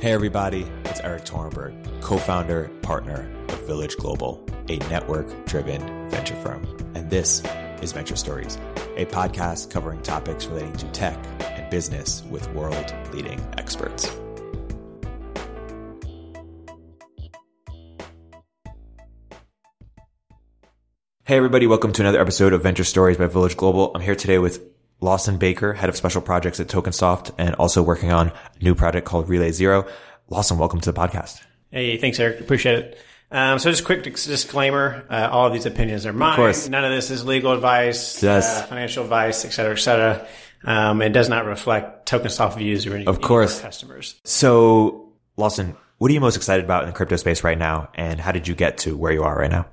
Hey, everybody, it's Erik Torenberg, co founder, partner of Village Global, a network driven venture firm. And this is Venture Stories, a podcast covering topics relating to tech and business with world leading experts. Hey, everybody, welcome to another episode of Venture Stories by Village Global. I'm here today with Lawson Baker, head of special projects at Tokensoft, and also working on a new project called Relay Zero. Lawson, welcome to the podcast. Hey, thanks, Erik. Appreciate it. Um, so just quick disclaimer, uh, all of these opinions are mine. Of course. None of this is legal advice, Yes. uh, financial advice, et cetera, et cetera. Um, it does not reflect Tokensoft views or any Of any course. our customers. So, Lawson, what are you most excited about in the crypto space right now? And how did you get to where you are right now?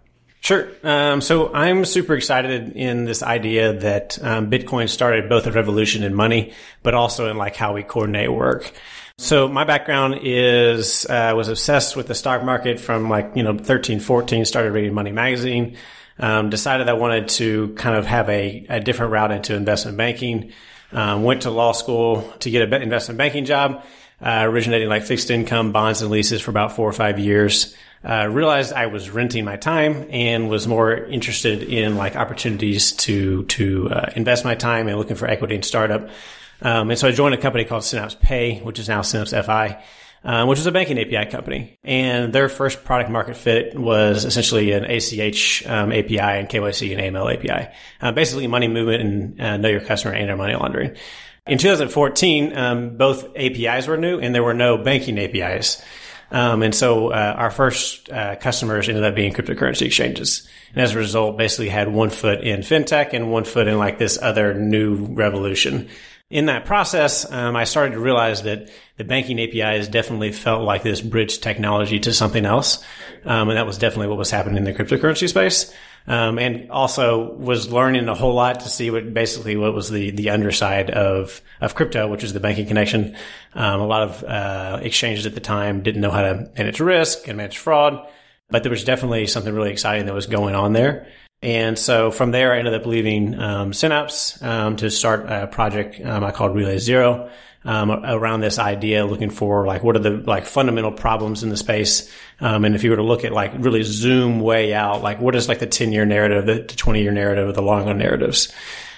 Sure. Um, so I'm super excited in this idea that um, Bitcoin started both a revolution in money, but also in like how we coordinate work. So my background is uh, was obsessed with the stock market from like you know 13, 14. Started reading Money Magazine. Um, decided I wanted to kind of have a, a different route into investment banking. Um, went to law school to get an investment banking job, uh, originating like fixed income bonds and leases for about four or five years. Uh, realized I was renting my time and was more interested in like opportunities to to uh, invest my time and looking for equity in startup. Um, and so I joined a company called Synapse Pay, which is now Synapse FI, uh, which is a banking API company. And their first product market fit was essentially an ACH um, API and KYC and AML API, uh, basically money movement and uh, know your customer and money laundering. In 2014, um, both APIs were new and there were no banking APIs. Um, and so uh, our first uh, customers ended up being cryptocurrency exchanges. And as a result, basically had one foot in fintech and one foot in like this other new revolution. In that process, um, I started to realize that the banking APIs definitely felt like this bridge technology to something else. Um, and that was definitely what was happening in the cryptocurrency space. Um, and also was learning a whole lot to see what basically what was the the underside of of crypto, which is the banking connection. Um, a lot of uh, exchanges at the time didn't know how to manage risk and manage fraud, but there was definitely something really exciting that was going on there. And so from there, I ended up leaving um, Synapse um, to start a project um, I called Relay Zero um, around this idea, looking for like what are the like fundamental problems in the space. Um, and if you were to look at like really zoom way out, like what is like the ten year narrative, the twenty year narrative, the long run narratives.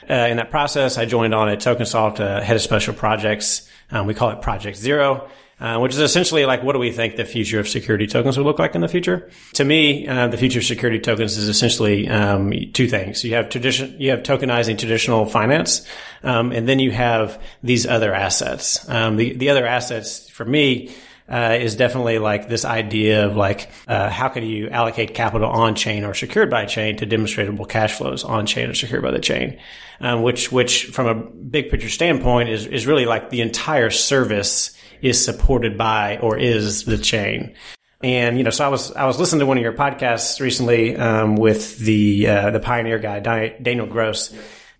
Uh, in that process, I joined on at Tokensoft, uh, head of special projects. Um, we call it Project Zero. Uh, which is essentially like what do we think the future of security tokens will look like in the future? To me, uh, the future of security tokens is essentially um, two things. You have tradition, you have tokenizing traditional finance, um, and then you have these other assets. Um, the the other assets for me. Uh, is definitely like this idea of like uh, how can you allocate capital on chain or secured by chain to demonstratable cash flows on chain or secured by the chain, um, which which from a big picture standpoint is is really like the entire service is supported by or is the chain. And you know, so I was I was listening to one of your podcasts recently um, with the uh, the pioneer guy Daniel Gross.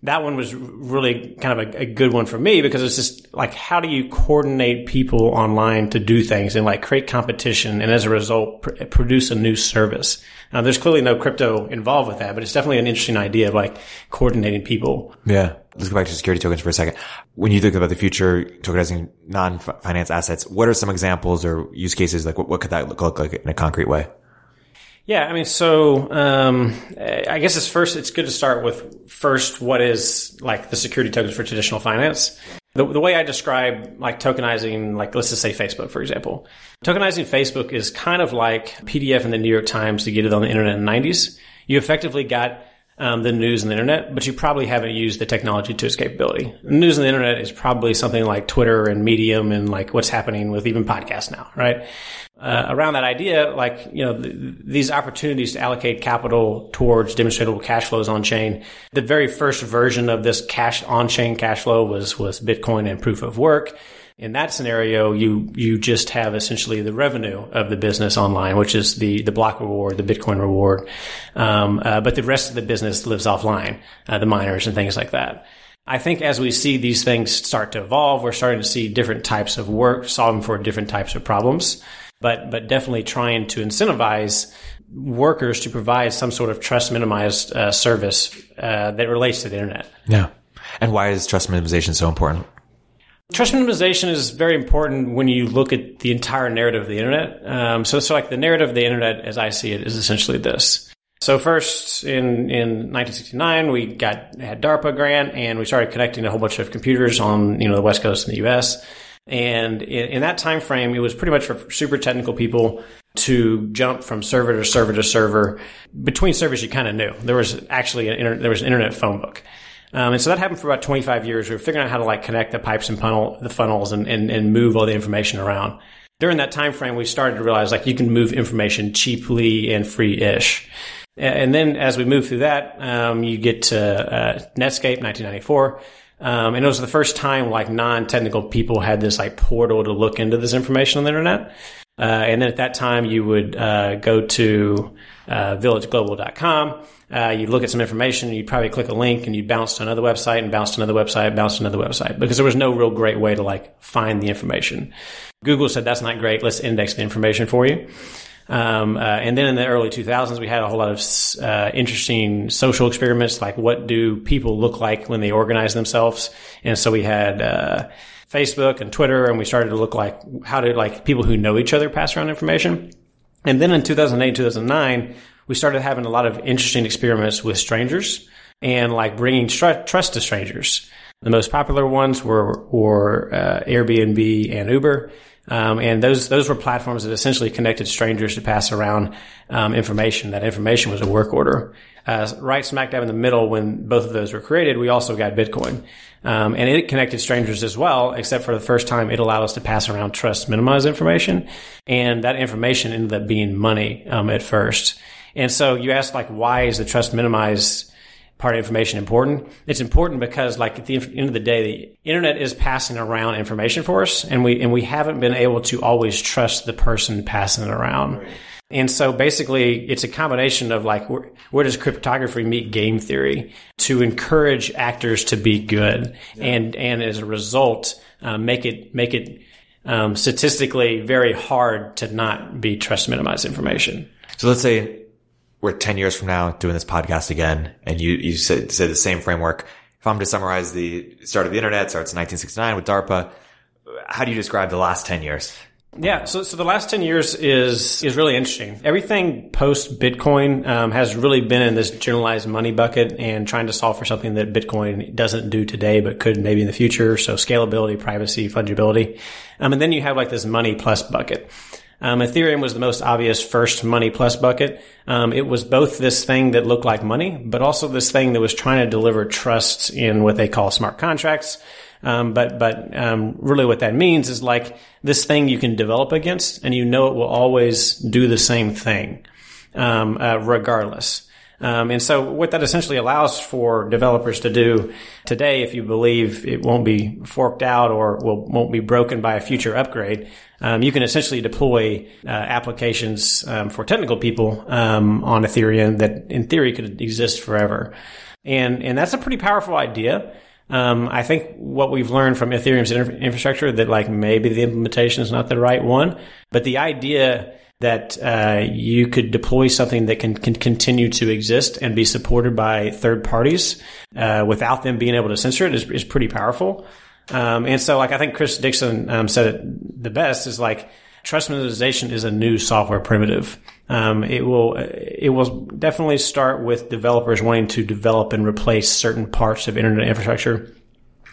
That one was really kind of a, a, good one for me because it's just like how do you coordinate people online to do things and like create competition and as a result pr- produce a new service. Now, there's clearly no crypto involved with that, but it's definitely an interesting idea of like coordinating people. Yeah. Let's go back to security tokens for a second. When you think about the future, tokenizing non-finance assets, what are some examples or use cases? Like what, what could that look, look like in a concrete way? Yeah, I mean, so um, I guess it's first. It's good to start with first what is like the security tokens for traditional finance. The, the way I describe like tokenizing, like let's just say Facebook, for example, tokenizing Facebook is kind of like PDF in the New York Times to get it on the internet in the '90s. You effectively got um, the news and the internet, but you probably haven't used the technology to its capability. News and the internet is probably something like Twitter and Medium and like what's happening with even podcasts now, right? Uh, around that idea, like, you know, th- these opportunities to allocate capital towards demonstrable cash flows on chain. The very first version of this cash on chain cash flow was, was Bitcoin and proof of work. In that scenario, you, you just have essentially the revenue of the business online, which is the, the block reward, the Bitcoin reward. Um, uh, but the rest of the business lives offline, uh, the miners and things like that. I think as we see these things start to evolve, we're starting to see different types of work solving for different types of problems but but definitely trying to incentivize workers to provide some sort of trust minimized uh, service uh, that relates to the internet. Yeah. And why is trust minimization so important? Trust minimization is very important when you look at the entire narrative of the internet. Um, so, so like the narrative of the internet, as I see it, is essentially this. So first, in in 1969, we got had DARPA grant, and we started connecting a whole bunch of computers on you know the West Coast in the U.S. And in, in that time frame, it was pretty much for super technical people to jump from server to server to server. Between servers, you kind of knew there was actually an inter- there was an internet phone book. Um, and so that happened for about 25 years. We were figuring out how to like connect the pipes and funnel, the funnels and, and, and move all the information around. During that time frame, we started to realize like you can move information cheaply and free-ish. And then as we move through that, um, you get to uh, Netscape 1994. Um, and it was the first time like non-technical people had this like portal to look into this information on the internet. Uh, and then at that time, you would uh, go to uh, villageglobal.com. Uh, you'd look at some information, you'd probably click a link and you'd bounce to another website and bounce to another website, bounce to another website because there was no real great way to like find the information. Google said, that's not great. Let's index the information for you. Um, uh, and then in the early 2000s, we had a whole lot of uh, interesting social experiments, like what do people look like when they organize themselves? And so we had uh, Facebook and Twitter, and we started to look like how did like people who know each other pass around information. And then in 2008, 2009, we started having a lot of interesting experiments with strangers and like bringing tr- trust to strangers. The most popular ones were, were uh, Airbnb and Uber. Um, and those those were platforms that essentially connected strangers to pass around um, information. That information was a work order. Uh, right smack dab in the middle, when both of those were created, we also got Bitcoin, um, and it connected strangers as well. Except for the first time, it allowed us to pass around trust minimized information, and that information ended up being money um, at first. And so you ask like, why is the trust minimized part of information important? It's important because like at the end of the day, the internet is passing around information for us and we, and we haven't been able to always trust the person passing it around. Right. And so basically it's a combination of like, where, where, does cryptography meet game theory to encourage actors to be good yeah. and, and as a result, uh, make it, make it, um, statistically very hard to not be trust minimized information. So let's say we're 10 years from now doing this podcast again and you, you said, say the same framework. If I'm to summarize the start of the internet starts in 1969 with DARPA, how do you describe the last 10 years? Yeah, so so the last ten years is is really interesting. Everything post Bitcoin um, has really been in this generalized money bucket and trying to solve for something that Bitcoin doesn't do today, but could maybe in the future. So scalability, privacy, fungibility, um, and then you have like this money plus bucket. Um, Ethereum was the most obvious first money plus bucket. Um, it was both this thing that looked like money, but also this thing that was trying to deliver trust in what they call smart contracts. Um, but but um, really, what that means is like this thing you can develop against, and you know it will always do the same thing, um, uh, regardless. Um, and so what that essentially allows for developers to do today, if you believe it won't be forked out or will, won't be broken by a future upgrade, um, you can essentially deploy uh, applications um, for technical people um, on Ethereum that in theory could exist forever. And, and that's a pretty powerful idea. Um, I think what we've learned from Ethereum's infrastructure that like maybe the implementation is not the right one, but the idea that uh, you could deploy something that can, can continue to exist and be supported by third parties uh, without them being able to censor it is, is pretty powerful. Um, and so, like I think Chris Dixon um, said it the best is like trust minimization is a new software primitive. Um, it will it will definitely start with developers wanting to develop and replace certain parts of internet infrastructure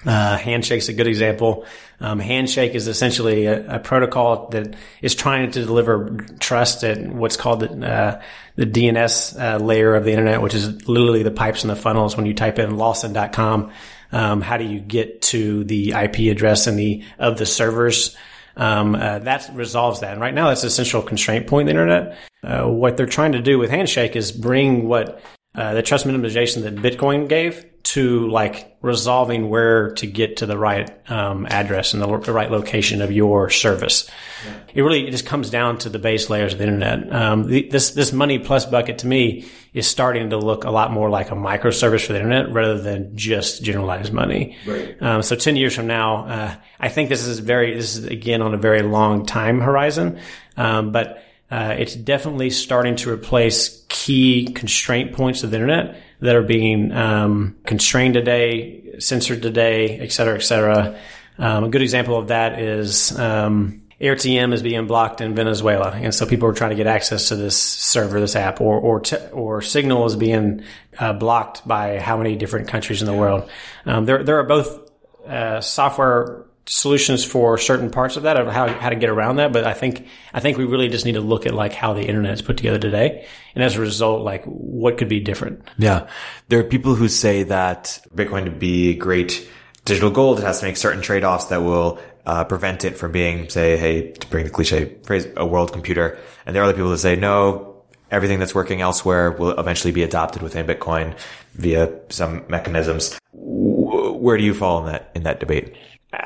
uh, Handshake's a good example. Um, Handshake is essentially a, a, protocol that is trying to deliver trust at what's called the, uh, the DNS uh, layer of the internet, which is literally the pipes and the funnels. When you type in lawson.com, um, how do you get to the IP address and the of the servers? Um, uh, that resolves that. And right now, that's a central constraint point in the internet. Uh, what they're trying to do with Handshake is bring what uh, the trust minimization that Bitcoin gave to like resolving where to get to the right um, address and the, the, right location of your service. Yeah. It really it just comes down to the base layers of the internet. Um, the, this this money plus bucket to me is starting to look a lot more like a microservice for the internet rather than just generalized money. Right. Um, so ten years from now, uh, I think this is very this is again on a very long time horizon, um, but uh, it's definitely starting to replace key constraint points of the internet that are being um, constrained today, censored today, et cetera, et cetera. Um, a good example of that is um, AirTM is being blocked in Venezuela, and so people are trying to get access to this server, this app, or or t- or Signal is being uh, blocked by how many different countries in the world. Um, there there are both uh, software solutions for certain parts of that of how, how to get around that. But I think, I think we really just need to look at like how the internet is put together today. And as a result, like what could be different? Yeah. There are people who say that Bitcoin to be great digital gold, it has to make certain trade-offs that will uh, prevent it from being, say, hey, to bring the cliche phrase, a world computer. And there are other people that say, no, everything that's working elsewhere will eventually be adopted within Bitcoin via some mechanisms. Where do you fall in that, in that debate?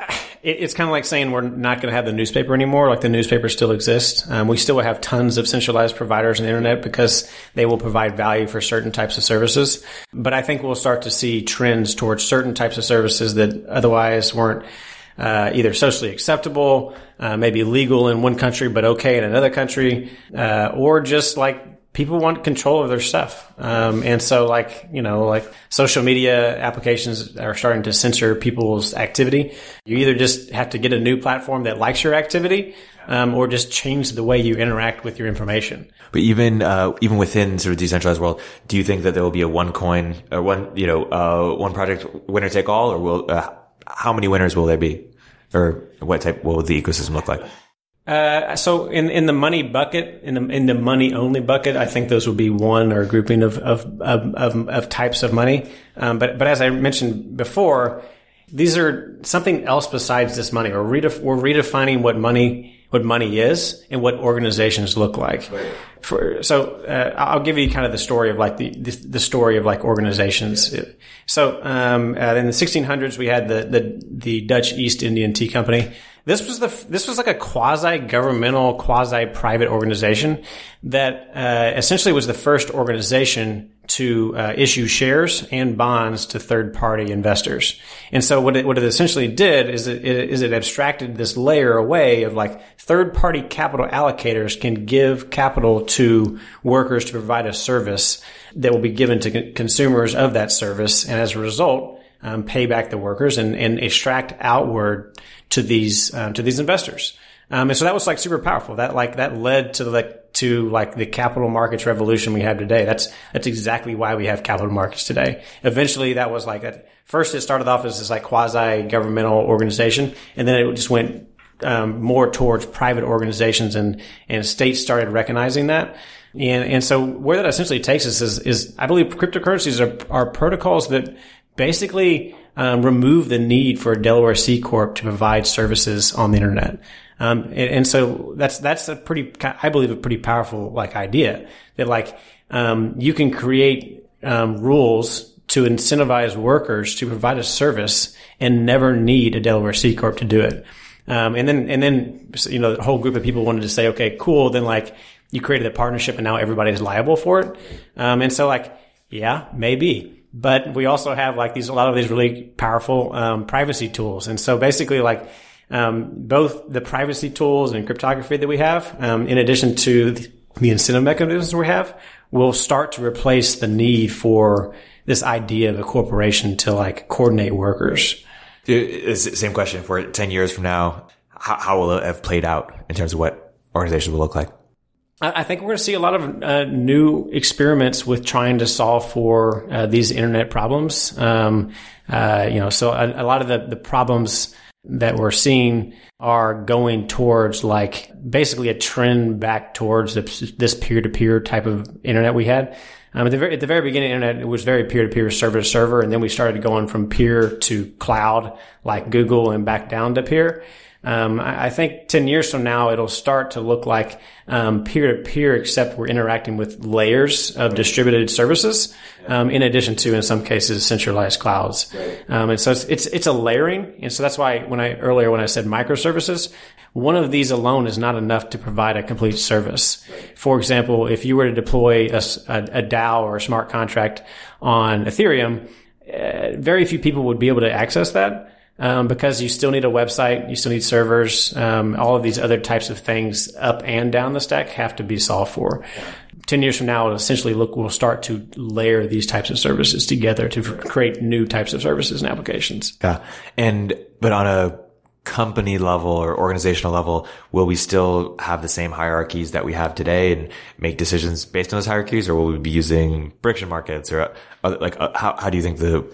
it's kind of like saying we're not going to have the newspaper anymore. Like the newspaper still exists. Um, we still have tons of centralized providers on the internet because they will provide value for certain types of services. But I think we'll start to see trends towards certain types of services that otherwise weren't uh, either socially acceptable, uh, maybe legal in one country but okay in another country, uh, or just like people want control of their stuff. Um, and so like, you know, like social media applications are starting to censor people's activity. You either just have to get a new platform that likes your activity, um, or just change the way you interact with your information. But even, uh, even within sort of decentralized world, do you think that there will be a one coin or one, you know, uh, one project winner take all or will, uh, how many winners will there be? Or what type, what will the ecosystem look like? Uh, so in, in the money bucket, in the, in the money only bucket, I think those would be one or a grouping of, of, of, of, of types of money. Um, but, but as I mentioned before, these are something else besides this money. We're, redef- we're redefining what money, what money is and what organizations look like. Right. For, so, uh, I'll give you kind of the story of like the, the, the story of like organizations. So, um, uh, in the 1600s, we had the, the, the Dutch East Indian Tea Company. This was the this was like a quasi governmental, quasi private organization that uh, essentially was the first organization to uh, issue shares and bonds to third party investors. And so what it, what it essentially did is it, it, is it abstracted this layer away of like third party capital allocators can give capital to workers to provide a service that will be given to consumers of that service. And as a result, um, pay back the workers and, and extract outward to these um, to these investors. Um, and so that was like super powerful. That like that led to like to like the capital markets revolution we have today. That's that's exactly why we have capital markets today. Eventually, that was like first it started off as this like quasi governmental organization, and then it just went um, more towards private organizations, and and states started recognizing that. And and so where that essentially takes us is is I believe cryptocurrencies are are protocols that basically um, remove the need for a Delaware C corp to provide services on the internet. Um, and, and, so that's that's a pretty, I believe, a pretty powerful like idea that like um, you can create um, rules to incentivize workers to provide a service and never need a Delaware C corp to do it. Um, and then and then you know the whole group of people wanted to say, okay, cool. Then like you created a partnership and now everybody's liable for it. Um, and so like yeah, maybe but we also have like these a lot of these really powerful um, privacy tools. And so basically like um, both the privacy tools and cryptography that we have um, in addition to the, incentive mechanisms we have will start to replace the need for this idea of a corporation to like coordinate workers. Same question for 10 years from now? How, how will it have played out in terms of what organizations will look like I think we're going to see a lot of uh, new experiments with trying to solve for uh, these internet problems. Um, uh, you know, so a, a, lot of the, the problems that we're seeing are going towards like basically a trend back towards the, this peer-to-peer type of internet we had. Um, at, the very, at the very beginning, internet it was very peer-to-peer, server to server, and then we started going from peer to cloud, like Google, and back down to peer. Um, I, I, think 10 years from now, it'll start to look like peer to peer, except we're interacting with layers of distributed services, um, in addition to, in some cases, centralized clouds. Um, and so it's, it's, it's a layering. And so that's why when I earlier, when I said microservices, one of these alone is not enough to provide a complete service. For example, if you were to deploy a, a, a DAO or a smart contract on Ethereum, uh, very few people would be able to access that um, because you still need a website, you still need servers, um, all of these other types of things up and down the stack have to be solved for. Ten years from now, it'll essentially look we'll start to layer these types of services together to create new types of services and applications. Yeah, and but on a company level or organizational level, will we still have the same hierarchies that we have today and make decisions based on those hierarchies, or will we be using prediction markets or other, like uh, how how do you think the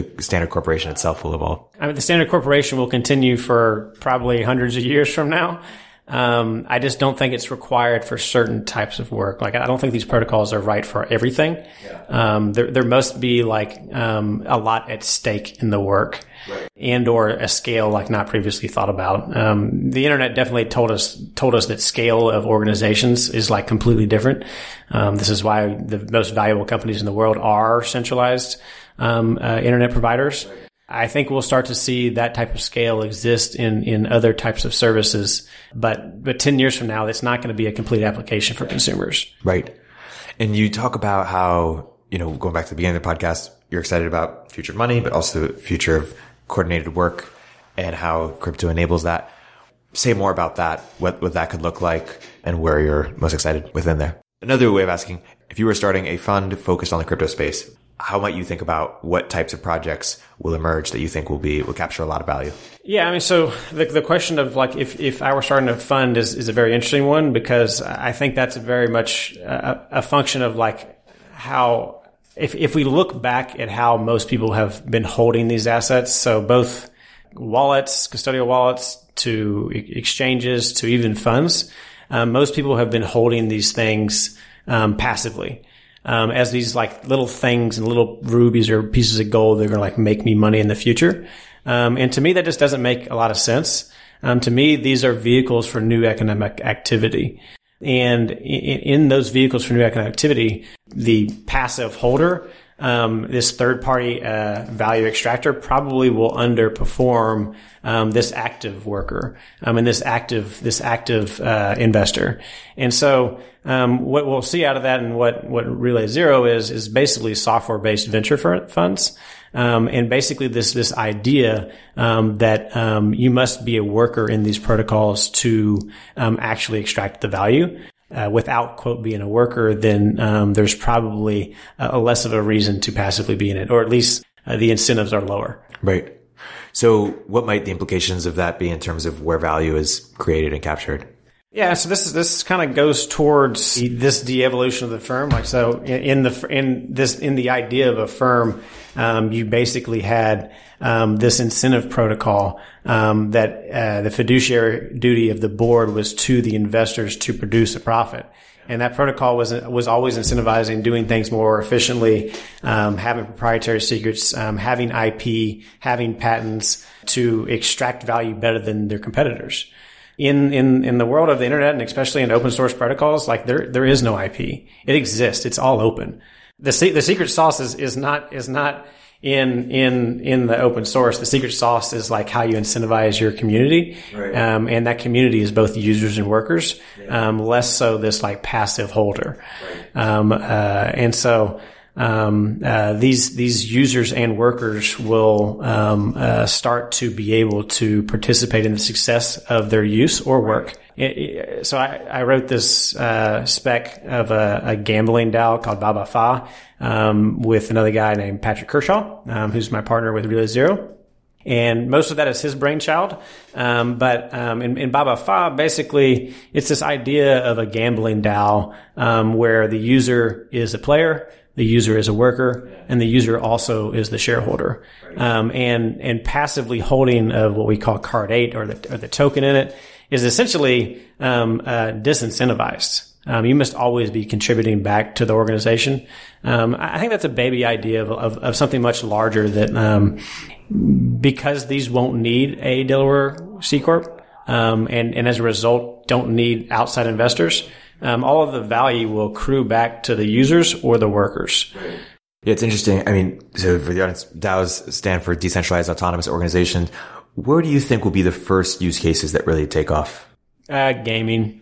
the standard corporation itself will evolve? I mean, the standard corporation will continue for probably hundreds of years from now. Um, I just don't think it's required for certain types of work. Like, I don't think these protocols are right for everything. Yeah. Um, there, there must be like, um, a lot at stake in the work right. and or a scale like not previously thought about. Um, the internet definitely told us, told us that scale of organizations is like completely different. Um, this is why the most valuable companies in the world are centralized, um, uh, internet providers. I think we'll start to see that type of scale exist in, in other types of services. But, but 10 years from now, it's not going to be a complete application for consumers. Right. And you talk about how, you know, going back to the beginning of the podcast, you're excited about future money, but also future of coordinated work and how crypto enables that. Say more about that, what, what that could look like and where you're most excited within there. Another way of asking, if you were starting a fund focused on the crypto space, how might you think about what types of projects will emerge that you think will be will capture a lot of value? Yeah, I mean, so the the question of like if if I were starting a fund is is a very interesting one because I think that's very much a, a function of like how if if we look back at how most people have been holding these assets, so both wallets, custodial wallets, to exchanges, to even funds, um, most people have been holding these things um, passively um, as these like little things and little rubies or pieces of gold. They're going to like make me money in the future. Um, and to me, that just doesn't make a lot of sense. Um, to me, these are vehicles for new economic activity. And in, in those vehicles for new economic activity, the passive holder um, this third party uh, value extractor probably will underperform um, this active worker um, and this active this active uh, investor. And so um, what we'll see out of that and what what Relay Zero is is basically software based venture funds. Um, and basically this this idea um, that um, you must be a worker in these protocols to um, actually extract the value uh, without quote being a worker, then um, there's probably a, a, less of a reason to passively be in it, or at least uh, the incentives are lower. Right. So, what might the implications of that be in terms of where value is created and captured? Yeah, so this is this kind of goes towards this de-evolution of the firm. Like so, in, the in this in the idea of a firm, um, you basically had um, this incentive protocol um, that uh, the fiduciary duty of the board was to the investors to produce a profit. And that protocol was was always incentivizing doing things more efficiently, um, having proprietary secrets, um, having IP, having patents to extract value better than their competitors in, in, in the world of the internet and especially in open source protocols, like there, there is no IP. It exists. It's all open. The, the secret sauce is, is not, is not in, in, in the open source. The secret sauce is like how you incentivize your community. Right. Um, and that community is both users and workers, yeah. um, less so this like passive holder. Right. Um, uh, and so, um, uh, these these users and workers will um, uh, start to be able to participate in the success of their use or work. It, it, so I, I, wrote this uh, spec of a, a, gambling DAO called Baba Fa um, with another guy named Patrick Kershaw, um, who's my partner with Relay Zero. And most of that is his brainchild. Um, but um, in, in, Baba Fa, basically, it's this idea of a gambling DAO um, where the user is a player, the user is a worker, and the user also is the shareholder. Um, and and passively holding of what we call card eight or the or the token in it is essentially um, uh, disincentivized. Um, you must always be contributing back to the organization. Um, I think that's a baby idea of, of, of something much larger that um, because these won't need a Delaware C corp, um, and and as a result don't need outside investors um, all of the value will accrue back to the users or the workers. Yeah, it's interesting. I mean, so for the audience, DAOs stand for decentralized autonomous organization. Where do you think will be the first use cases that really take off? Uh, gaming.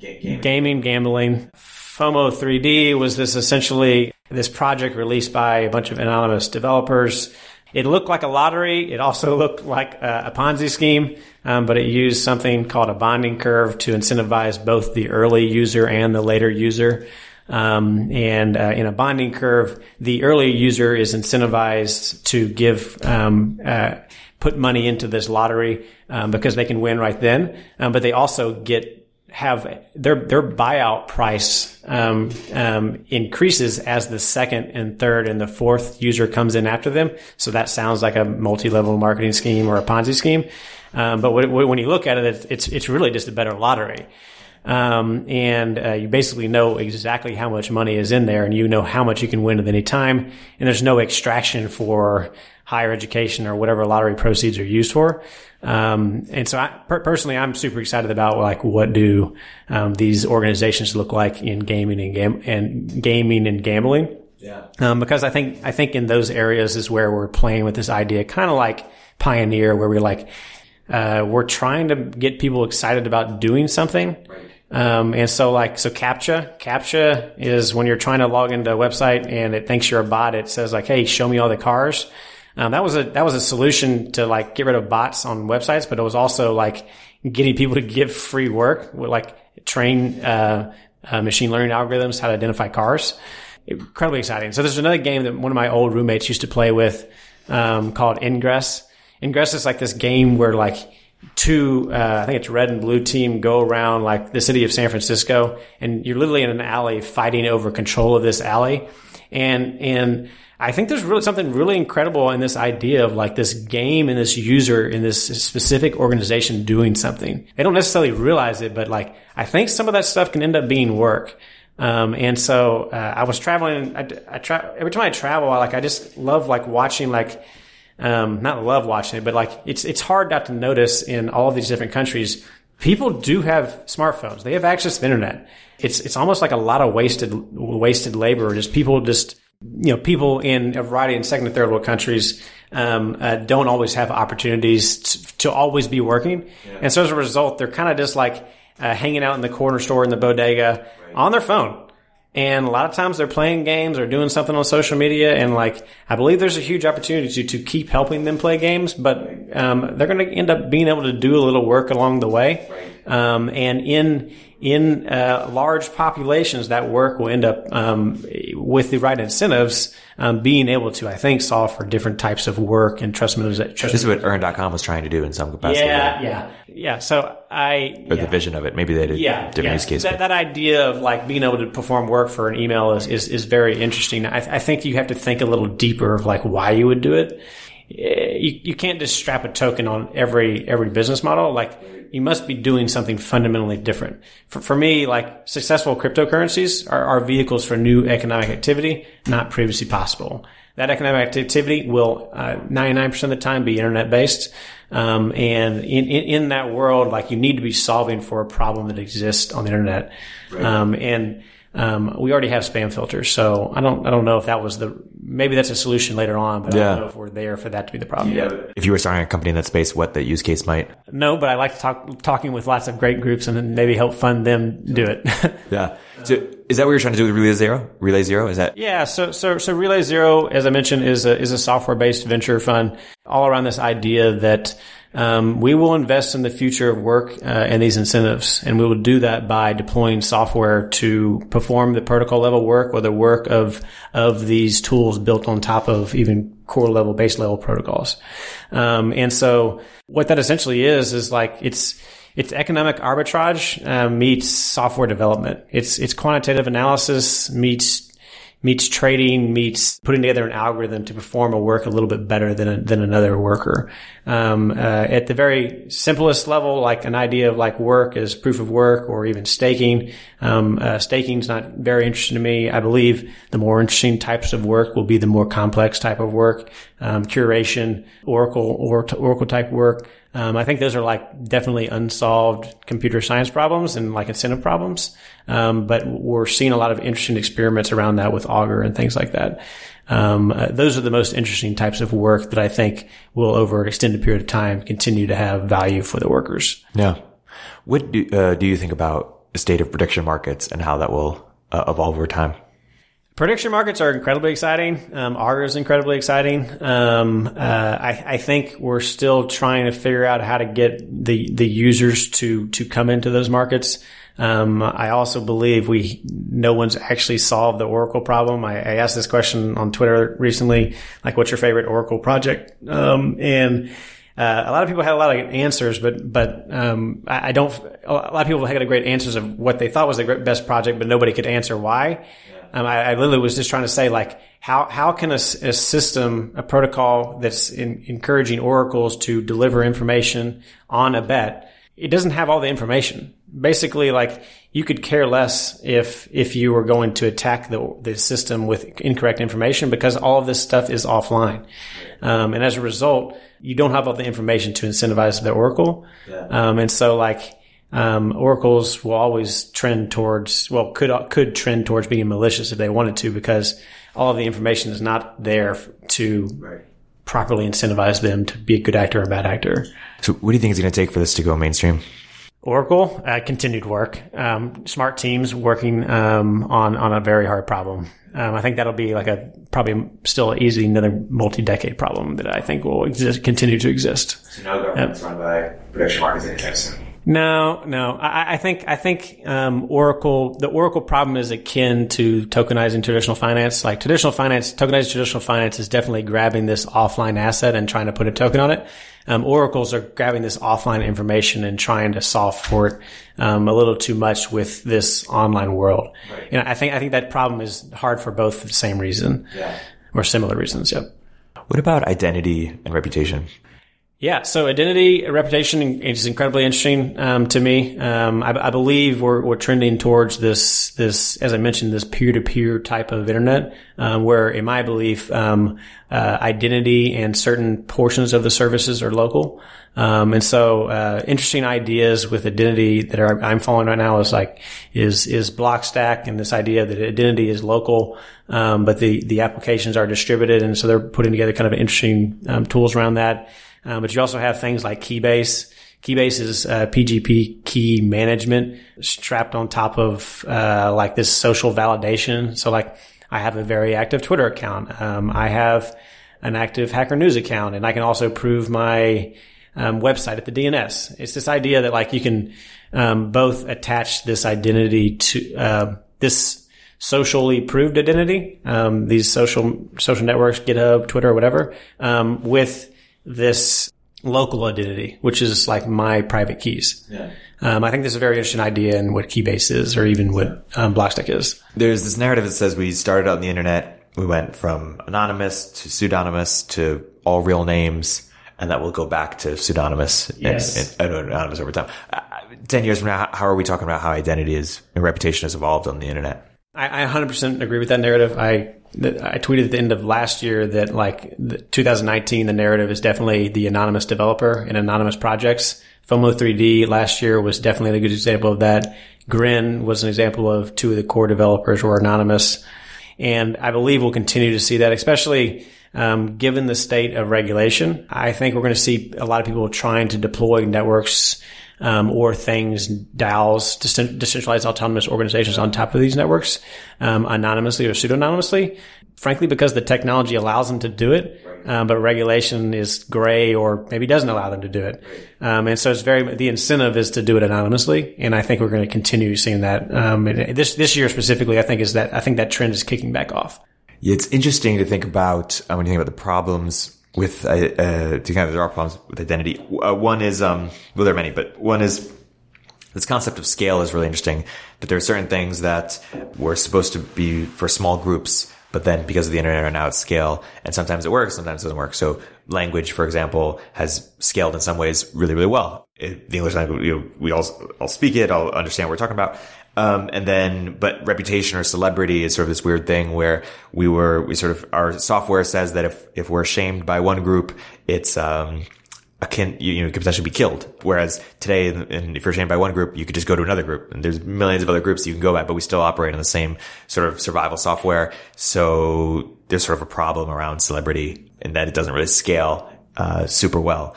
gaming. Gaming, gambling. FOMO 3D was this essentially this project released by a bunch of anonymous developers it looked like a lottery. It also looked like a, a Ponzi scheme, um, but it used something called a bonding curve to incentivize both the early user and the later user. Um, and uh, in a bonding curve, the early user is incentivized to give um, uh, put money into this lottery um, because they can win right then, um, but they also get have their their buyout price um, um, increases as the second and third and the fourth user comes in after them. So that sounds like a multi-level marketing scheme or a Ponzi scheme. Um, but when you look at it, it's it's really just a better lottery. Um, and uh, you basically know exactly how much money is in there, and you know how much you can win at any time. And there's no extraction for higher education or whatever lottery proceeds are used for. Um, and so I per- personally, I'm super excited about like what do um, these organizations look like in gaming and gam- and gaming and gambling. Yeah. Um, because I think I think in those areas is where we're playing with this idea, kind of like Pioneer, where we're like uh, we're trying to get people excited about doing something. Right. Um, and so like, so CAPTCHA, CAPTCHA is when you're trying to log into a website and it thinks you're a bot. It says like, Hey, show me all the cars. Um, that was a, that was a solution to like get rid of bots on websites, but it was also like getting people to give free work with like train, uh, uh, machine learning algorithms how to identify cars. Incredibly exciting. So there's another game that one of my old roommates used to play with, um, called Ingress. Ingress is like this game where like, two, uh, I think it's red and blue team go around like the city of San Francisco and you're literally in an alley fighting over control of this alley. And, and I think there's really something really incredible in this idea of like this game and this user in this specific organization doing something. They don't necessarily realize it, but like I think some of that stuff can end up being work. Um, and so uh, I was traveling. I, I tra- every time I travel, I like I just love like watching like um, not love watching it, but like it's it's hard not to notice in all these different countries, people do have smartphones. They have access to the internet. It's it's almost like a lot of wasted wasted labor. Just people just you know people in a variety in second and third world countries um, uh, don't always have opportunities to, to always be working, yeah. and so as a result, they're kind of just like uh, hanging out in the corner store in the bodega right. on their phone and a lot of times they're playing games or doing something on social media. And like, I believe there's a huge opportunity to, to keep helping them play games, but, um, they're going to end up being able to do a little work along the way. Um, and in, in, uh, large populations, that work will end up, um, with the right incentives, um, being able to, I think, solve for different types of work and trust minimization. This is what Earn.com was trying to do in some capacity. Yeah, right? yeah, yeah. So I, or yeah. the vision of it. Maybe they did yeah, different yeah. use case. That, that, idea of like being able to perform work for an email is, is, is very interesting. I, I think you have to think a little deeper of like why you would do it. Eh, you, you can't just strap a token on every, every business model. Like, you must be doing something fundamentally different. For, for me, like successful cryptocurrencies are, are vehicles for new economic activity, not previously possible. That economic activity will uh, 99% of the time be internet based. Um, and in, in, in, that world, like you need to be solving for a problem that exists on the internet. Right. Um, and um, we already have spam filters, so I don't I don't know if that was the maybe that's a solution later on, but yeah. I don't know if we're there for that to be the problem yeah. yet. If you were starting a company in that space, what the use case might? No, but I like to talk talking with lots of great groups and then maybe help fund them do it. yeah. So is that what you're trying to do with Relay Zero? Relay Zero is that? Yeah. So so so Relay Zero, as I mentioned, is a is a software based venture fund all around this idea that um, we will invest in the future of work uh, and these incentives, and we will do that by deploying software to perform the protocol level work or the work of of these tools built on top of even core level, base level protocols. Um, and so, what that essentially is is like it's it's economic arbitrage uh, meets software development. It's it's quantitative analysis meets meets trading, meets putting together an algorithm to perform a work a little bit better than a, than another worker. Um, uh, at the very simplest level, like an idea of like work as proof of work or even staking. Um, uh, staking is not very interesting to me. I believe the more interesting types of work will be the more complex type of work, um, curation, Oracle or Oracle type work. Um, I think those are like definitely unsolved computer science problems and like incentive problems. Um, but we're seeing a lot of interesting experiments around that with Augur and things like that. Um, uh, those are the most interesting types of work that I think will, over an extended period of time, continue to have value for the workers. Yeah. What do, uh, do you think about the state of prediction markets and how that will uh, evolve over time? Prediction markets are incredibly exciting. Um, Augur is incredibly exciting. Um, uh, I, I, think we're still trying to figure out how to get the the users to to come into those markets. Um, I also believe we no one's actually solved the Oracle problem. I, I, asked this question on Twitter recently, like, "What's your favorite Oracle project?" Um, and uh, a lot of people had a lot of answers, but but um, I, I, don't. A lot of people had great answers of what they thought was the best project, but nobody could answer why. Um, I, I, literally was just trying to say like how how can a, a system, a protocol that's in, encouraging oracles to deliver information on a bet, it doesn't have all the information. Basically, like you could care less if if you were going to attack the the system with incorrect information because all of this stuff is offline, um, and as a result, you don't have all the information to incentivize the oracle, yeah. um, and so like. Um, oracles will always trend towards, well, could, could trend towards being malicious if they wanted to because all of the information is not there to right. properly incentivize them to be a good actor or a bad actor. So what do you think is going to take for this to go mainstream? Oracle uh, continued work, um, smart teams working um, on on a very hard problem. Um, I think that'll be like a probably still easy another multi-decade problem that I think will exist, continue to exist. So no government's run by prediction markets anytime soon. No, no. I, I think I think um, Oracle. The Oracle problem is akin to tokenizing traditional finance. Like traditional finance, tokenizing traditional finance is definitely grabbing this offline asset and trying to put a token on it. Um, oracles are grabbing this offline information and trying to solve for it um, a little too much with this online world. Right. know, I think I think that problem is hard for both for the same reason, yeah. or similar reasons. Yep. What about identity and reputation? Yeah, so identity reputation is incredibly interesting um, to me. Um, I, I, believe we're, we're trending towards this this as I mentioned this peer to peer type of internet, um, where in my belief, um, uh, identity and certain portions of the services are local. Um, and so, uh, interesting ideas with identity that are, I'm following right now is like is is Blockstack and this idea that identity is local, um, but the the applications are distributed, and so they're putting together kind of interesting tools around that. Um, but you also have things like Keybase. Keybase is uh, PGP key management strapped on top of uh, like this social validation. So like I have a very active Twitter account. Um, I have an active Hacker News account, and I can also prove my um, website at the DNS. It's this idea that like you can um, both attach this identity to uh, this socially proved identity, um, these social social networks, GitHub, Twitter, whatever, um, with this local identity, which is like my private keys. Yeah. Um, I think this is a very interesting idea in what Keybase is, or even what um, Blockstack is. There's this narrative that says we started out on the internet, we went from anonymous to pseudonymous to all real names, and that will go back to pseudonymous yes. and, and, anonymous over time. Uh, Ten years from now, how are we talking about how identity is and reputation has evolved on the internet? I, I 100% agree with that narrative. I I tweeted at the end of last year that like 2019, the narrative is definitely the anonymous developer and anonymous projects. FOMO 3D last year was definitely a good example of that. Grin was an example of two of the core developers were anonymous. And I believe we'll continue to see that, especially um, given the state of regulation. I think we're going to see a lot of people trying to deploy networks um, or things, DAOs, decentralized autonomous organizations on top of these networks, um, anonymously or pseudonymously. Frankly, because the technology allows them to do it, um, but regulation is gray or maybe doesn't allow them to do it. Um, and so it's very the incentive is to do it anonymously, and I think we're going to continue seeing that. Um, this this year specifically, I think is that I think that trend is kicking back off. Yeah, it's interesting to think about uh, when you think about the problems with uh, uh, to kind of there are problems with identity. Uh, one is um, well, there are many, but one is this concept of scale is really interesting. That there are certain things that were supposed to be for small groups, but then because of the internet are now at scale, and sometimes it works, sometimes it doesn't work. So language, for example, has scaled in some ways really, really well. It, the English language, you know, we all all speak it, all understand what we're talking about. Um, and then, but reputation or celebrity is sort of this weird thing where we were, we sort of, our software says that if, if we're shamed by one group, it's, um, akin, you, you know, could potentially be killed. Whereas today, and if you're shamed by one group, you could just go to another group. And there's millions of other groups you can go at, but we still operate on the same sort of survival software. So there's sort of a problem around celebrity and that it doesn't really scale, uh, super well.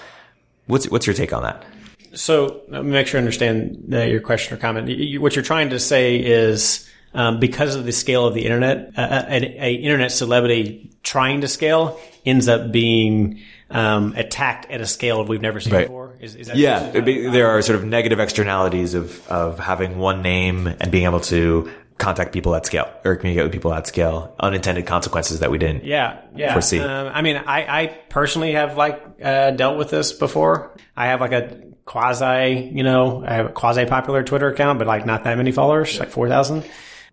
What's, what's your take on that? So let me make sure I understand uh, your question or comment. What you're trying to say is um, because of the scale of the internet, uh, uh a, internet celebrity trying to scale ends up being um, attacked at a scale we've never seen right. before. Is, is yeah, be, there are sort of negative externalities of of having one name and being able to contact people at scale or communicate with people at scale, unintended consequences that we didn't. Yeah, yeah. Foresee. Um, I mean, I, I personally have like uh, dealt with this before. I have like a quasi, you know, I have a quasi popular Twitter account, but like not that many followers, like four thousand.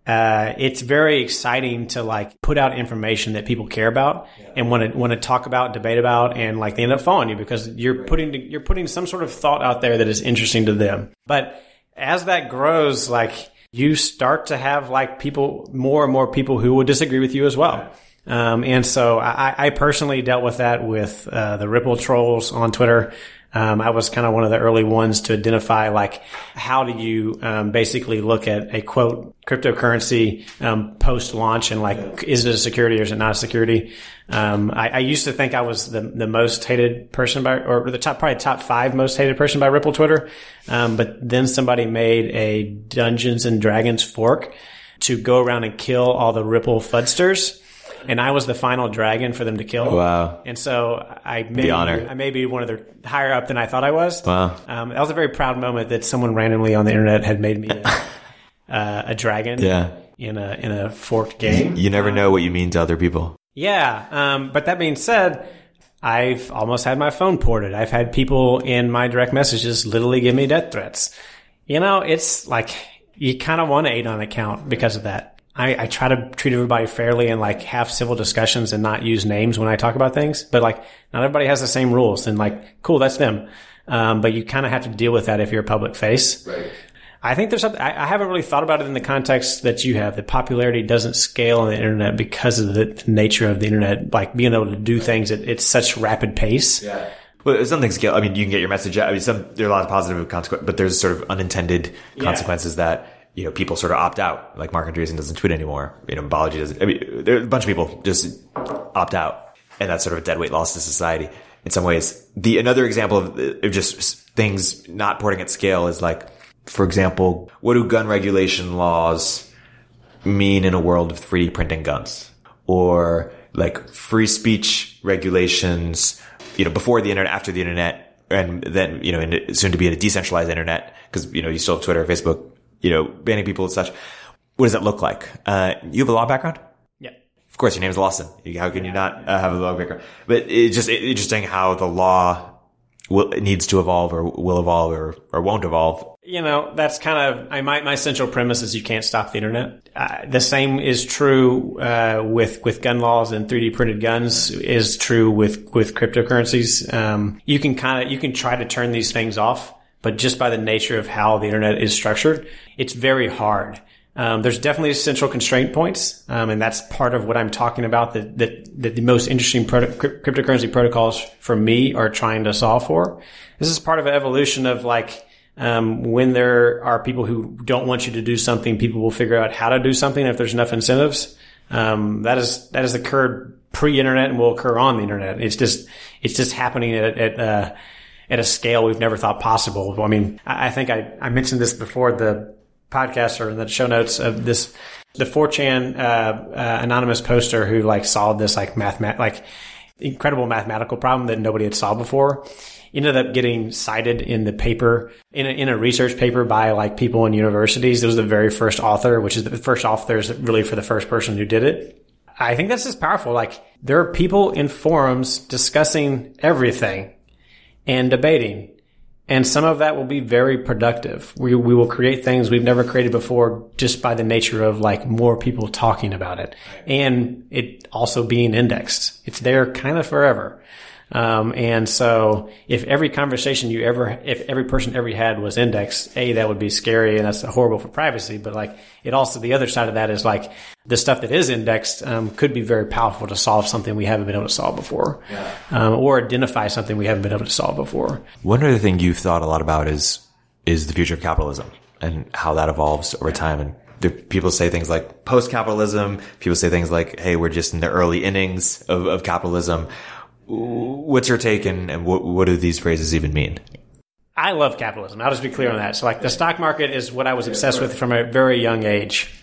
Uh, it's very exciting to like put out information that people care about and want to want to talk about, debate about, and like they end up following you because you're putting you're putting some sort of thought out there that is interesting to them. But as that grows, like you start to have like people, more and more people who will disagree with you as well. Um, and so I, I, personally dealt with that with uh, the Ripple trolls on Twitter. Um, I was kind of one of the early ones to identify like how do you um, basically look at a quote cryptocurrency um, post launch and like is it a security or is it not a security? Um, I, I, used to think I was the, the most hated person by or the top probably top five most hated person by Ripple Twitter, um, but then somebody made a Dungeons and Dragons fork to go around and kill all the Ripple fudsters and I was the final dragon for them to kill. Wow! And so I may the honor. I may be one of the higher up than I thought I was. Wow! Um, that was a very proud moment that someone randomly on the internet had made me a, uh, a dragon. Yeah. In a in a forked game. You never know what you mean to other people. Yeah. Um, but that being said. I've almost had my phone ported. I've had people in my direct messages literally give me death threats. You know, it's like you kind of want to aid on account because of that. I, I, try to treat everybody fairly and like have civil discussions and not use names when I talk about things. But like, not everybody has the same rules. And like, cool, that's them. Um, but you kind of have to deal with that if you're a public face. Right. I think there's something, I, I, haven't really thought about it in the context that you have. The popularity doesn't scale on the internet because of the nature of the internet, like being able to do things at, at such rapid pace. Yeah. Well, there's something scale. I mean, you can get your message out. I mean, some, there are a lot of positive consequences, but there's sort of unintended consequences yeah. that you know, people sort of opt out. Like Marc Andreessen doesn't tweet anymore. You know, Balaji doesn't. I mean, there are a bunch of people just opt out, and that's sort of a dead weight loss to society. In some ways, the another example of, uh, of just things not porting at scale is like, for example, what do gun regulation laws mean in a world of 3D printing guns, or like free speech regulations? You know, before the internet, after the internet, and then you know, soon to be a decentralized internet because you know you still have Twitter, Facebook, you know, banning people and such. What does that look like? Uh, you have a law background? Yeah. Of course, your name is Lawson. How can you not uh, have a law background? But it's just interesting how the law will, needs to evolve or will evolve or, or won't evolve. You know, that's kind of, I might, my central premise is you can't stop the internet. Uh, the same is true, uh, with, with gun laws and 3D printed guns is true with, with cryptocurrencies. Um, you can kind of, you can try to turn these things off but just by the nature of how the internet is structured, it's very hard. Um, there's definitely central constraint points, um, and that's part of what I'm talking about. That that, that the most interesting proto- cryptocurrency protocols for me are trying to solve for. This is part of an evolution of like um, when there are people who don't want you to do something, people will figure out how to do something if there's enough incentives. Um, that is that has occurred pre-internet and will occur on the internet. It's just it's just happening at, at uh, at a scale we've never thought possible. I mean, I think I, I mentioned this before the podcast or in the show notes of this, the 4chan, uh, uh, anonymous poster who like solved this like math, like incredible mathematical problem that nobody had solved before ended up getting cited in the paper in a, in a research paper by like people in universities. It was the very first author, which is the first author is really for the first person who did it. I think this is powerful. Like there are people in forums discussing everything and debating. And some of that will be very productive. We, we will create things we've never created before just by the nature of like more people talking about it and it also being indexed. It's there kind of forever. Um, and so if every conversation you ever, if every person ever had was indexed, A, that would be scary and that's horrible for privacy. But like it also, the other side of that is like the stuff that is indexed, um, could be very powerful to solve something we haven't been able to solve before. Yeah. Um, or identify something we haven't been able to solve before. One other thing you've thought a lot about is, is the future of capitalism and how that evolves over time. And people say things like post capitalism. People say things like, Hey, we're just in the early innings of, of capitalism. What's your take, and, and what, what do these phrases even mean? I love capitalism. I'll just be clear on that. So, like, the stock market is what I was obsessed with from a very young age.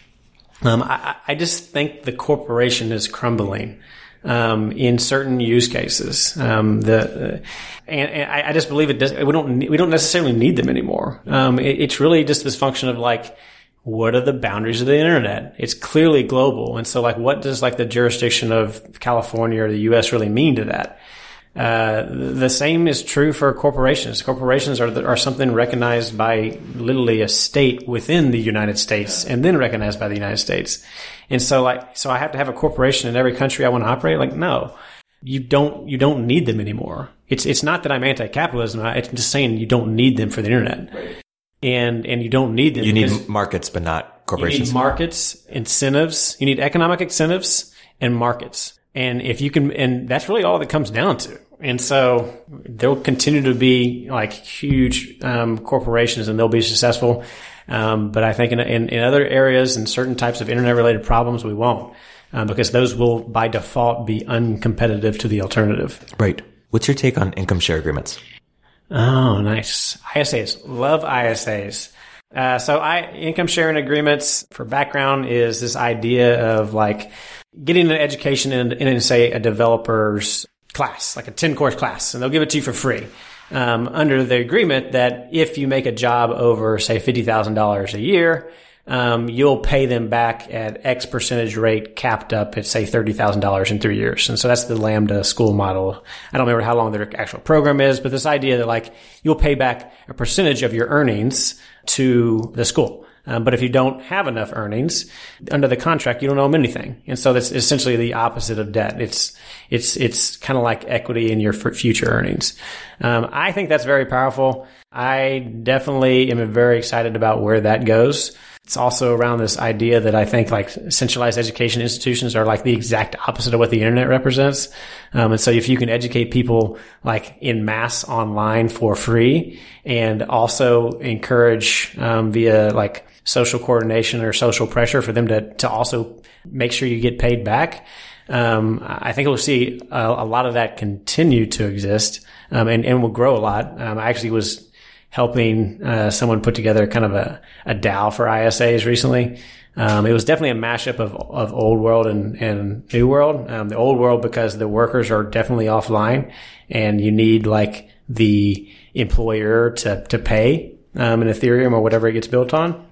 Um, I, I, just think the corporation is crumbling um, in certain use cases. Um, the uh, and, and, I just believe it does. We don't we don't necessarily need them anymore. Um, it, it's really just this function of like what are the boundaries of the internet? It's clearly global. And so like, what does like the jurisdiction of California or the U.S. really mean to that? Uh, the same is true for corporations. Corporations are, are something recognized by literally a state within the United States and then recognized by the United States. And so like, so I have to have a corporation in every country I want to operate? Like, no, you don't, you don't need them anymore. It's, it's not that I'm anti-capitalism. It's just saying you don't need them for the internet. And, and you don't need them. You need markets, but not corporations. You need markets, incentives. You need economic incentives and markets. And if you can, and that's really all that comes down to. And so there'll continue to be like huge um, corporations and they'll be successful. Um, but I think in, in, in, other areas and certain types of internet related problems, we won't. Um, because those will by default be uncompetitive to the alternative. Right. What's your take on income share agreements? Oh, nice. ISAs. Love ISAs. Uh, so I, income sharing agreements for background is this idea of like getting an education in, in say a developer's class, like a 10 course class, and they'll give it to you for free. Um, under the agreement that if you make a job over, say, $50,000 a year, um, you'll pay them back at X percentage rate capped up at say $30,000 in three years. And so that's the Lambda school model. I don't remember how long their actual program is, but this idea that like you'll pay back a percentage of your earnings to the school. Um, but if you don't have enough earnings under the contract, you don't owe them anything. And so that's essentially the opposite of debt. It's, it's, it's kind of like equity in your future earnings. Um, I think that's very powerful. I definitely am very excited about where that goes. It's also around this idea that I think like centralized education institutions are like the exact opposite of what the internet represents. Um, and so if you can educate people like in mass online for free and also encourage um, via like social coordination or social pressure for them to, to also make sure you get paid back. Um, I think we'll see a, a, lot of that continue to exist um, and, and will grow a lot. Um, I actually was helping uh, someone put together kind of a, a DAO for ISAs recently. Um, it was definitely a mashup of, of old world and, and new world. Um, the old world because the workers are definitely offline and you need like the employer to, to pay um, Ethereum or whatever it gets built on.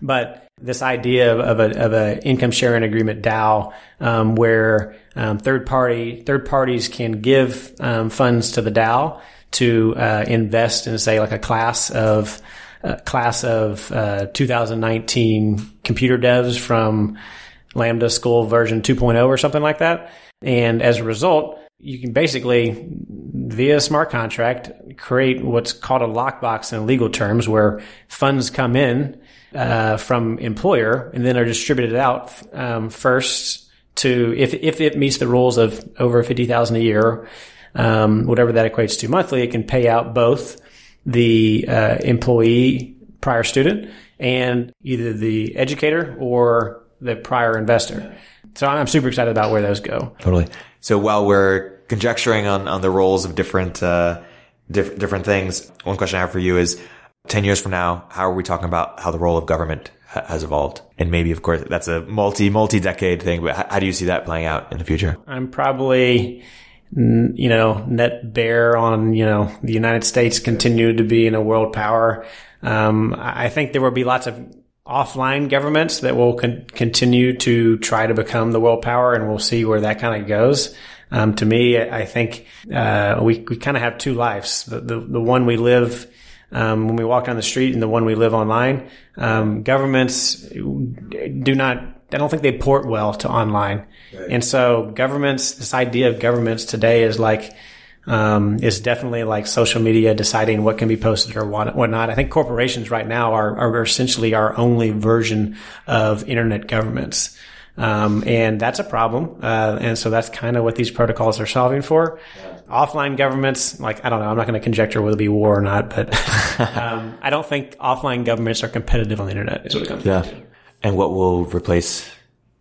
But this idea of, of a of a income sharing agreement DAO, um, where um, third party third parties can give um, funds to the DAO to uh, invest in say like a class of uh, class of uh, 2019 computer devs from Lambda School version 2.0 or something like that. And as a result, you can basically via smart contract create what's called a lockbox in legal terms where funds come in uh, from employer and then are distributed out um, first to if if it meets the rules of over 50,000 a year um, whatever that equates to monthly, it can pay out both the uh, employee prior student and either the educator or the prior investor. So I'm super excited about where those go. Totally. So while we're conjecturing on, on the roles of different, uh, diff- different things, one question I have for you is 10 years from now, how are we talking about how the role of government ha- has evolved? And maybe, of course, that's a multi, multi decade thing, but how, how do you see that playing out in the future? I'm probably you know, net bear on, you know, the United States continue to be in a world power. Um, I think there will be lots of offline governments that will con- continue to try to become the world power and we'll see where that kind of goes. Um, to me, I think, uh, we, we kind of have two lives. The, the, the one we live, um, when we walk down the street and the one we live online. Um, governments do not I don't think they port well to online. Right. And so governments, this idea of governments today is like, um, is definitely like social media deciding what can be posted or what, whatnot. I think corporations right now are, are essentially our only version of internet governments. Um, and that's a problem. Uh, and so that's kind of what these protocols are solving for. Yeah. Offline governments, like, I don't know, I'm not going to conjecture whether it be war or not, but, um, I don't think offline governments are competitive on the internet is what it comes yeah. down to and what will replace,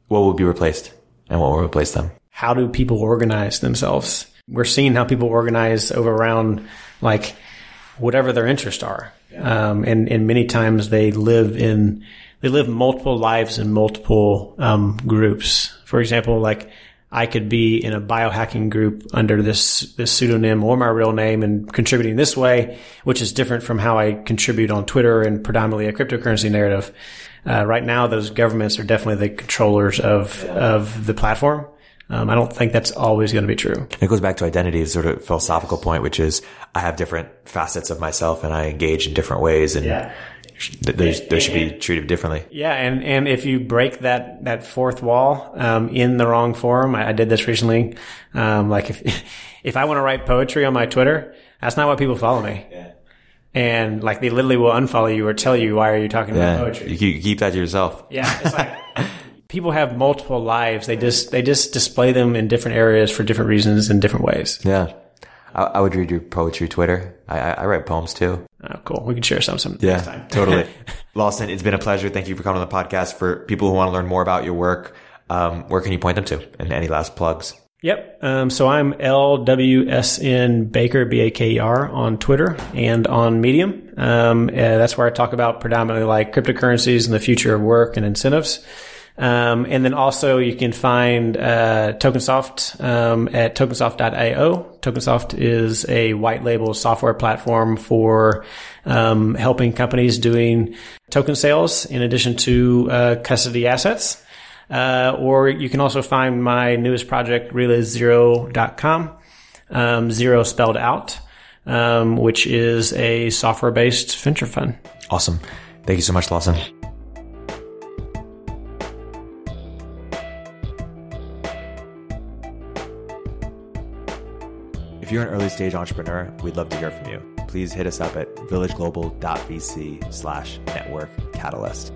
what will be replaced and what will replace them? How do people organize themselves? We're seeing how people organize over around like whatever their interests are. Um, and, and many times they live in, they live multiple lives in multiple, um, groups. For example, like I could be in a biohacking group under this, this pseudonym or my real name and contributing this way, which is different from how I contribute on Twitter and predominantly a cryptocurrency narrative. Uh, right now those governments are definitely the controllers of of the platform. Um, I don't think that's always going to be true. It goes back to identity, sort of philosophical point, which is I have different facets of myself and I engage in different ways, and Yeah. they, they should be treated differently. Yeah, and, and if you break that, that fourth wall um, in the wrong forum, I, I did this recently. Um, like if if I want to write poetry on my Twitter, that's not why people follow me. And like they literally will unfollow you or tell you why are you talking about poetry. you keep, that to yourself. Yeah, it's like people have multiple lives. They just they just display them in different areas for different reasons in different ways. Yeah, I, I would read your poetry Twitter. I, I, I write poems too. Oh, cool. We can share some some Yeah, next time. totally. Lawson, it's been a pleasure. Thank you for coming on the podcast. For people who want to learn more about your work, um, where can you point them to? And any last plugs? Yep. Um, so I'm LWSN Baker, B A K E R, on Twitter and on Medium. Um, that's where I talk about predominantly like cryptocurrencies and the future of work and incentives. Um, and then also you can find uh, Tokensoft um, at tokensoft.io. Tokensoft is a white label software platform for um, helping companies doing token sales in addition to uh, custody assets. Uh, or you can also find my newest project, realizero.com, um, zero spelled out, um, which is a software based venture fund. Awesome. Thank you so much, Lawson. If you're an early stage entrepreneur, we'd love to hear from you. Please hit us up at villageglobal.vc slash network catalyst.